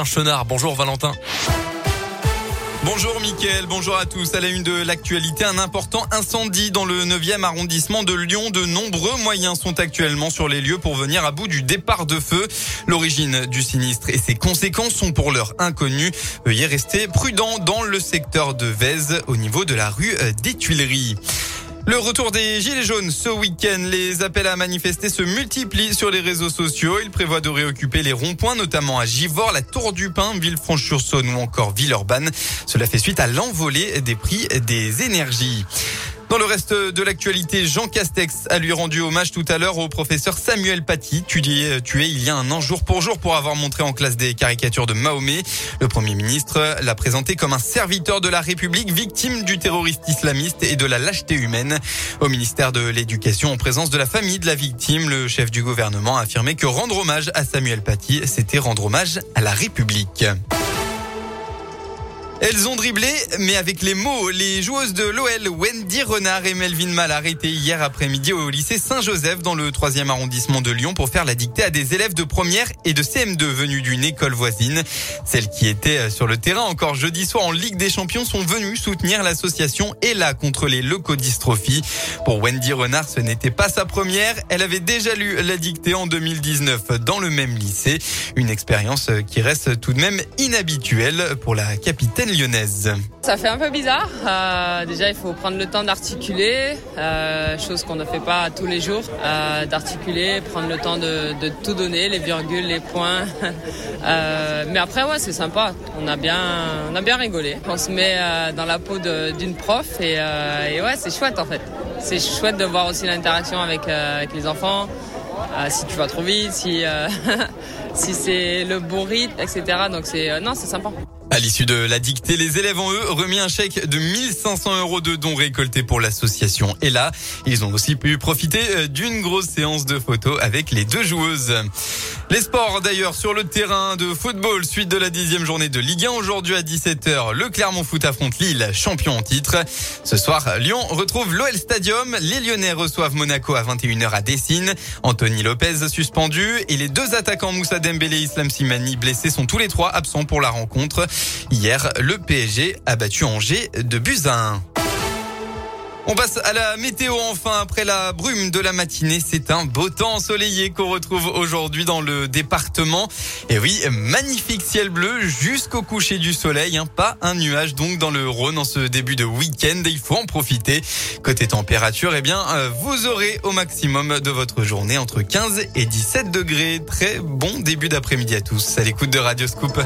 Un chenard, bonjour Valentin. Bonjour Mickaël, bonjour à tous. À la une de l'actualité, un important incendie dans le 9e arrondissement de Lyon. De nombreux moyens sont actuellement sur les lieux pour venir à bout du départ de feu. L'origine du sinistre et ses conséquences sont pour l'heure inconnues. Veuillez rester prudent dans le secteur de Vèze au niveau de la rue des Tuileries. Le retour des Gilets jaunes ce week-end. Les appels à manifester se multiplient sur les réseaux sociaux. Ils prévoient de réoccuper les ronds-points, notamment à Givors, la Tour du Pin, Villefranche-sur-Saône ou encore Villeurbanne. Cela fait suite à l'envolée des prix des énergies. Dans le reste de l'actualité, Jean Castex a lui rendu hommage tout à l'heure au professeur Samuel Paty, tué, tué il y a un an jour pour jour pour avoir montré en classe des caricatures de Mahomet. Le Premier ministre l'a présenté comme un serviteur de la République, victime du terroriste islamiste et de la lâcheté humaine. Au ministère de l'Éducation, en présence de la famille de la victime, le chef du gouvernement a affirmé que rendre hommage à Samuel Paty, c'était rendre hommage à la République. Elles ont dribblé, mais avec les mots. Les joueuses de l'OL, Wendy Renard et Melvin Mallard, étaient hier après-midi au lycée Saint-Joseph dans le 3e arrondissement de Lyon pour faire la dictée à des élèves de première et de CM2 venus d'une école voisine. Celles qui étaient sur le terrain encore jeudi soir en Ligue des Champions sont venues soutenir l'association ELA contre les leucodystrophies. Pour Wendy Renard, ce n'était pas sa première. Elle avait déjà lu la dictée en 2019 dans le même lycée. Une expérience qui reste tout de même inhabituelle pour la capitaine lyonnaise. Ça fait un peu bizarre. Euh, déjà, il faut prendre le temps d'articuler, euh, chose qu'on ne fait pas tous les jours. Euh, d'articuler, prendre le temps de, tout donner, les virgules, les points. Mais après, ouais, c'est sympa. On a bien, on a bien rigolé. On se met dans la peau d'une prof et, ouais, c'est chouette en fait. C'est chouette de voir aussi l'interaction avec les enfants. Si tu vas trop vite, si si c'est le bon rythme, etc. Donc c'est non, c'est sympa. À l'issue de la dictée, les élèves ont eux remis un chèque de 1500 euros de dons récoltés pour l'association. Et là, ils ont aussi pu profiter d'une grosse séance de photos avec les deux joueuses. Les sports d'ailleurs sur le terrain de football, suite de la dixième journée de Ligue 1. Aujourd'hui à 17h, le Clermont Foot affronte Lille, champion en titre. Ce soir, Lyon retrouve l'OL Stadium. Les Lyonnais reçoivent Monaco à 21h à Dessine. Anthony Lopez suspendu et les deux attaquants Moussa Dembélé et Islam Simani blessés sont tous les trois absents pour la rencontre. Hier, le PSG a battu Angers de Buzyn. On passe à la météo enfin après la brume de la matinée. C'est un beau temps ensoleillé qu'on retrouve aujourd'hui dans le département. Et oui, magnifique ciel bleu jusqu'au coucher du soleil. Hein. Pas un nuage donc dans le Rhône en ce début de week-end. Il faut en profiter. Côté température, eh bien, vous aurez au maximum de votre journée entre 15 et 17 degrés. Très bon début d'après-midi à tous. À l'écoute de Radio Scoop.